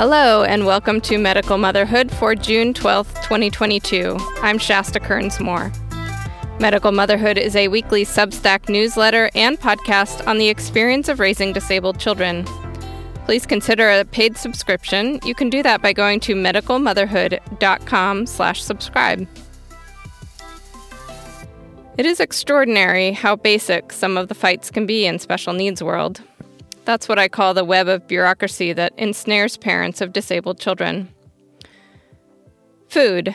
Hello, and welcome to Medical Motherhood for June 12th, 2022. I'm Shasta Kearns Moore. Medical Motherhood is a weekly Substack newsletter and podcast on the experience of raising disabled children. Please consider a paid subscription. You can do that by going to medicalmotherhood.com slash subscribe. It is extraordinary how basic some of the fights can be in special needs world. That's what I call the web of bureaucracy that ensnares parents of disabled children. Food.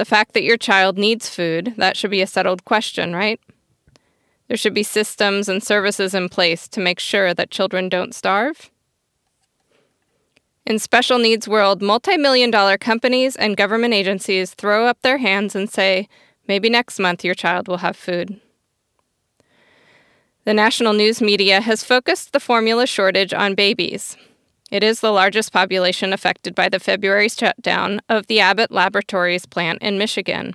The fact that your child needs food, that should be a settled question, right? There should be systems and services in place to make sure that children don't starve. In special needs world, multi-million dollar companies and government agencies throw up their hands and say, maybe next month your child will have food. The national news media has focused the formula shortage on babies. It is the largest population affected by the February shutdown of the Abbott Laboratories plant in Michigan.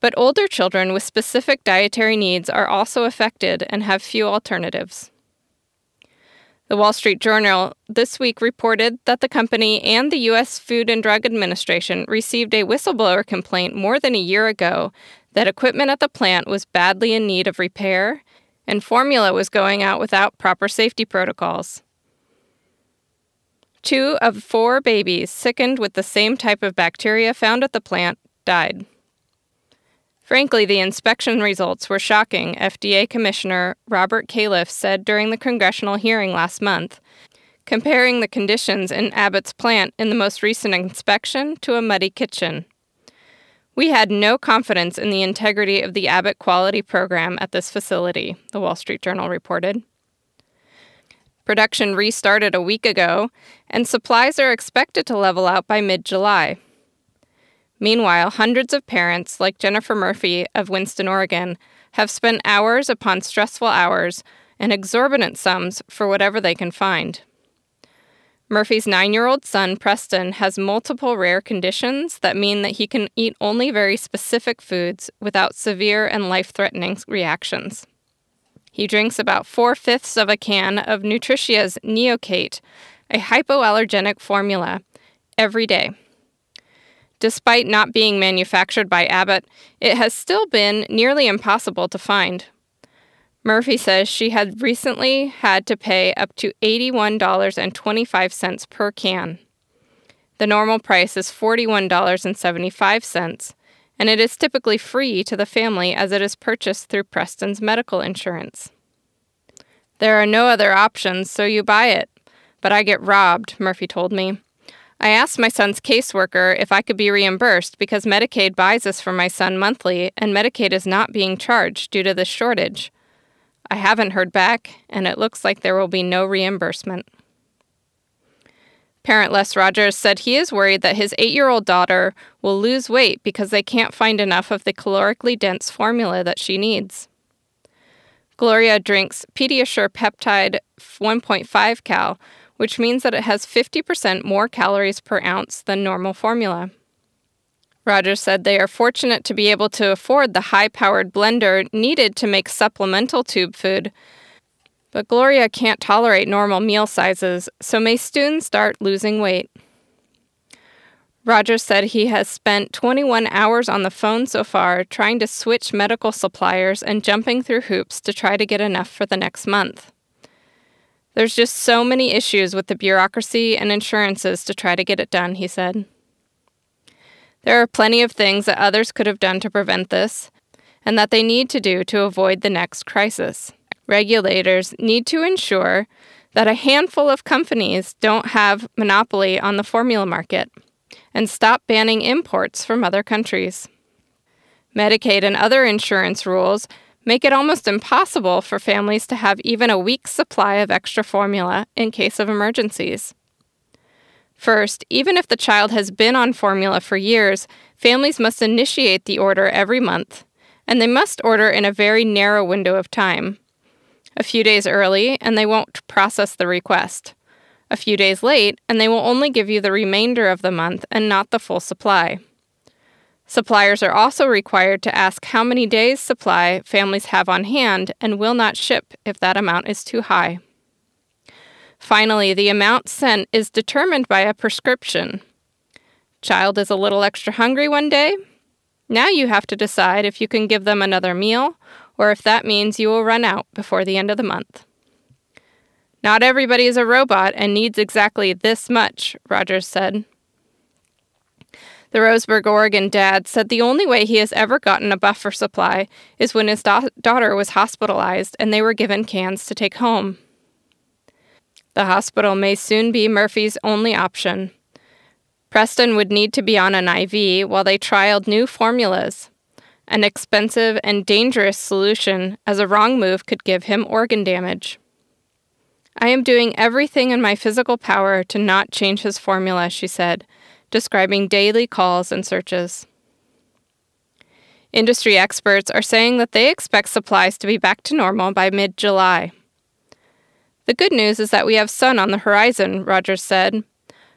But older children with specific dietary needs are also affected and have few alternatives. The Wall Street Journal this week reported that the company and the U.S. Food and Drug Administration received a whistleblower complaint more than a year ago that equipment at the plant was badly in need of repair and formula was going out without proper safety protocols. Two of four babies sickened with the same type of bacteria found at the plant died. Frankly, the inspection results were shocking, FDA Commissioner Robert Califf said during the congressional hearing last month, comparing the conditions in Abbott's plant in the most recent inspection to a muddy kitchen. We had no confidence in the integrity of the Abbott quality program at this facility, the Wall Street Journal reported. Production restarted a week ago, and supplies are expected to level out by mid July. Meanwhile, hundreds of parents, like Jennifer Murphy of Winston, Oregon, have spent hours upon stressful hours and exorbitant sums for whatever they can find. Murphy's nine year old son, Preston, has multiple rare conditions that mean that he can eat only very specific foods without severe and life threatening reactions. He drinks about four fifths of a can of Nutricia's Neocate, a hypoallergenic formula, every day. Despite not being manufactured by Abbott, it has still been nearly impossible to find. Murphy says she had recently had to pay up to $81.25 per can. The normal price is $41.75, and it is typically free to the family as it is purchased through Preston's medical insurance. There are no other options, so you buy it. But I get robbed, Murphy told me. I asked my son's caseworker if I could be reimbursed because Medicaid buys this for my son monthly, and Medicaid is not being charged due to this shortage. I haven't heard back, and it looks like there will be no reimbursement. Parent Les Rogers said he is worried that his eight year old daughter will lose weight because they can't find enough of the calorically dense formula that she needs. Gloria drinks Pediasure Peptide 1.5 cal, which means that it has 50% more calories per ounce than normal formula. Rogers said they are fortunate to be able to afford the high powered blender needed to make supplemental tube food. But Gloria can't tolerate normal meal sizes, so may soon start losing weight. Rogers said he has spent 21 hours on the phone so far trying to switch medical suppliers and jumping through hoops to try to get enough for the next month. There's just so many issues with the bureaucracy and insurances to try to get it done, he said. There are plenty of things that others could have done to prevent this, and that they need to do to avoid the next crisis. Regulators need to ensure that a handful of companies don't have monopoly on the formula market and stop banning imports from other countries. Medicaid and other insurance rules make it almost impossible for families to have even a week's supply of extra formula in case of emergencies. First, even if the child has been on formula for years, families must initiate the order every month, and they must order in a very narrow window of time. A few days early, and they won't process the request. A few days late, and they will only give you the remainder of the month and not the full supply. Suppliers are also required to ask how many days' supply families have on hand and will not ship if that amount is too high. Finally, the amount sent is determined by a prescription. Child is a little extra hungry one day. Now you have to decide if you can give them another meal or if that means you will run out before the end of the month. Not everybody is a robot and needs exactly this much, Rogers said. The Roseburg, Oregon dad said the only way he has ever gotten a buffer supply is when his da- daughter was hospitalized and they were given cans to take home. The hospital may soon be Murphy's only option. Preston would need to be on an IV while they trialed new formulas. An expensive and dangerous solution, as a wrong move could give him organ damage. I am doing everything in my physical power to not change his formula, she said, describing daily calls and searches. Industry experts are saying that they expect supplies to be back to normal by mid July. The good news is that we have sun on the horizon, Rogers said.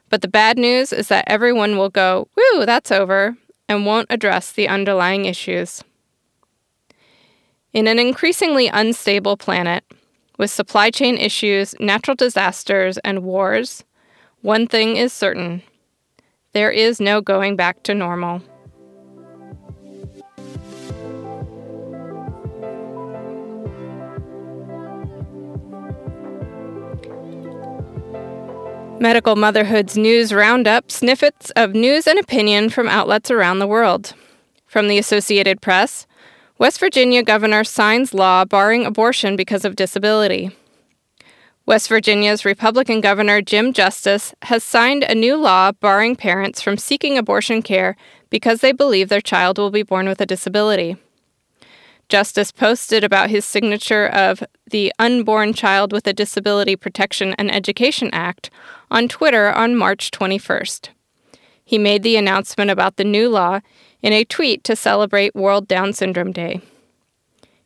But the bad news is that everyone will go, woo, that's over, and won't address the underlying issues. In an increasingly unstable planet, with supply chain issues, natural disasters, and wars, one thing is certain there is no going back to normal. Medical Motherhood's news roundup snippets of news and opinion from outlets around the world. From the Associated Press, West Virginia governor signs law barring abortion because of disability. West Virginia's Republican Governor Jim Justice has signed a new law barring parents from seeking abortion care because they believe their child will be born with a disability. Justice posted about his signature of the Unborn Child with a Disability Protection and Education Act on Twitter on March 21st. He made the announcement about the new law in a tweet to celebrate World Down Syndrome Day.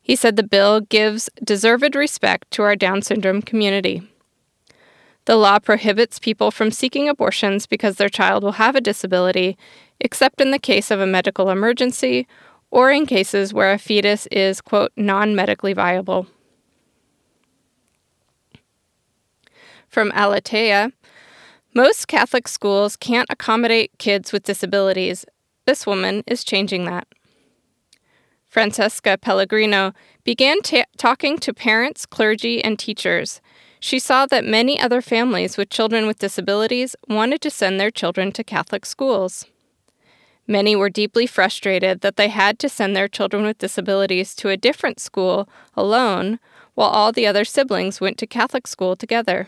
He said the bill gives deserved respect to our Down syndrome community. The law prohibits people from seeking abortions because their child will have a disability, except in the case of a medical emergency or in cases where a fetus is, quote, non medically viable. From Aleteia, most Catholic schools can't accommodate kids with disabilities. This woman is changing that. Francesca Pellegrino began ta- talking to parents, clergy, and teachers. She saw that many other families with children with disabilities wanted to send their children to Catholic schools. Many were deeply frustrated that they had to send their children with disabilities to a different school alone while all the other siblings went to Catholic school together.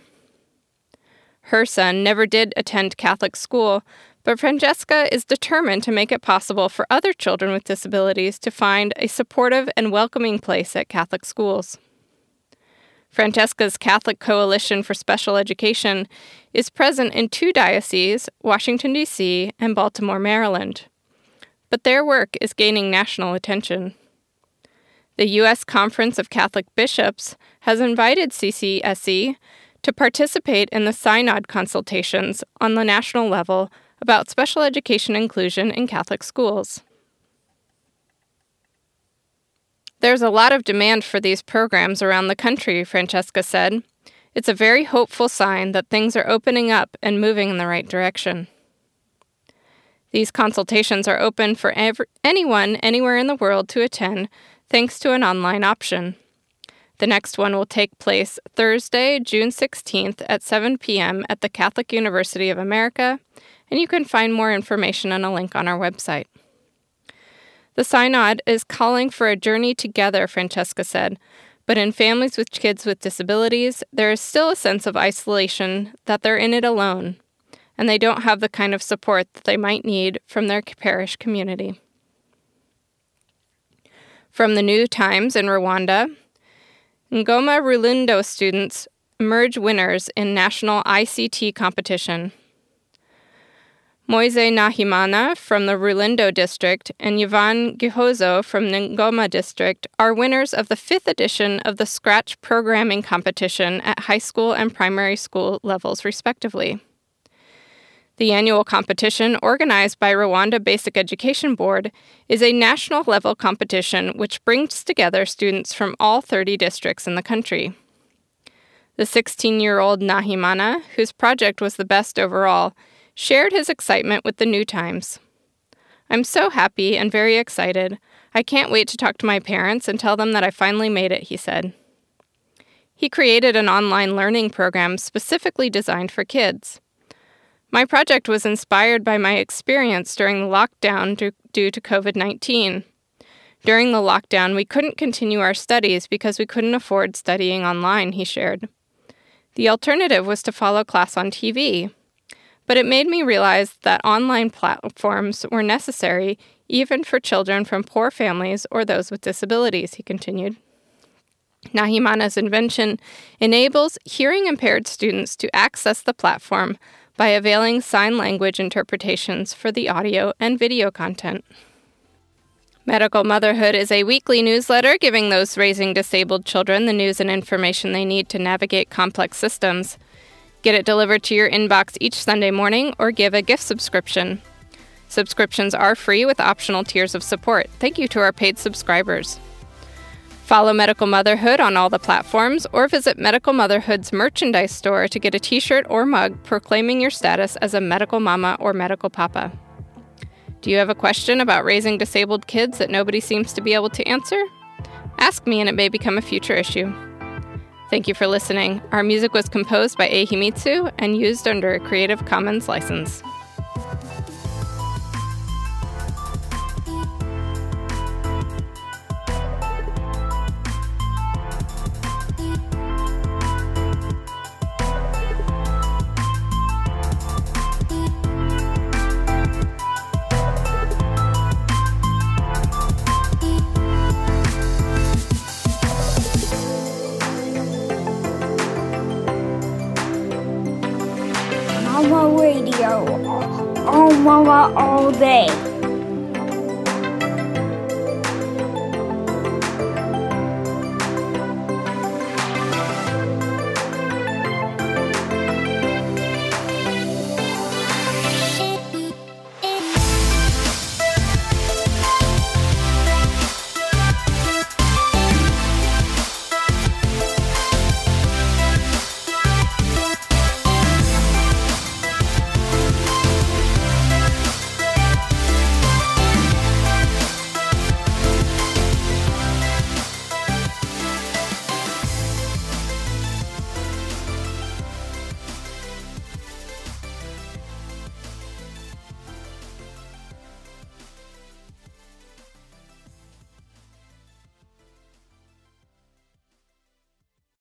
Her son never did attend Catholic school, but Francesca is determined to make it possible for other children with disabilities to find a supportive and welcoming place at Catholic schools. Francesca's Catholic Coalition for Special Education is present in two dioceses, Washington, D.C., and Baltimore, Maryland but their work is gaining national attention. The U.S. Conference of Catholic Bishops has invited CCSE to participate in the Synod consultations on the national level about special education inclusion in Catholic schools. There's a lot of demand for these programs around the country, Francesca said. It's a very hopeful sign that things are opening up and moving in the right direction. These consultations are open for anyone anywhere in the world to attend thanks to an online option. The next one will take place Thursday, June 16th at 7 p.m. at the Catholic University of America, and you can find more information on a link on our website. The Synod is calling for a journey together, Francesca said, but in families with kids with disabilities, there is still a sense of isolation that they're in it alone and they don't have the kind of support that they might need from their parish community. From the New Times in Rwanda, Ngoma Rulindo students emerge winners in national ICT competition. Moise Nahimana from the Rulindo district and Yvonne Gihozo from Ngoma district are winners of the fifth edition of the Scratch programming competition at high school and primary school levels, respectively. The annual competition, organized by Rwanda Basic Education Board, is a national level competition which brings together students from all 30 districts in the country. The 16 year old Nahimana, whose project was the best overall, shared his excitement with the New Times. I'm so happy and very excited. I can't wait to talk to my parents and tell them that I finally made it, he said. He created an online learning program specifically designed for kids. My project was inspired by my experience during the lockdown due to COVID 19. During the lockdown, we couldn't continue our studies because we couldn't afford studying online, he shared. The alternative was to follow class on TV. But it made me realize that online platforms were necessary even for children from poor families or those with disabilities, he continued. Nahimana's invention enables hearing impaired students to access the platform by availing sign language interpretations for the audio and video content. Medical Motherhood is a weekly newsletter giving those raising disabled children the news and information they need to navigate complex systems. Get it delivered to your inbox each Sunday morning or give a gift subscription. Subscriptions are free with optional tiers of support. Thank you to our paid subscribers. Follow Medical Motherhood on all the platforms or visit Medical Motherhood's merchandise store to get a t shirt or mug proclaiming your status as a medical mama or medical papa. Do you have a question about raising disabled kids that nobody seems to be able to answer? Ask me and it may become a future issue. Thank you for listening. Our music was composed by Ehimitsu and used under a Creative Commons license.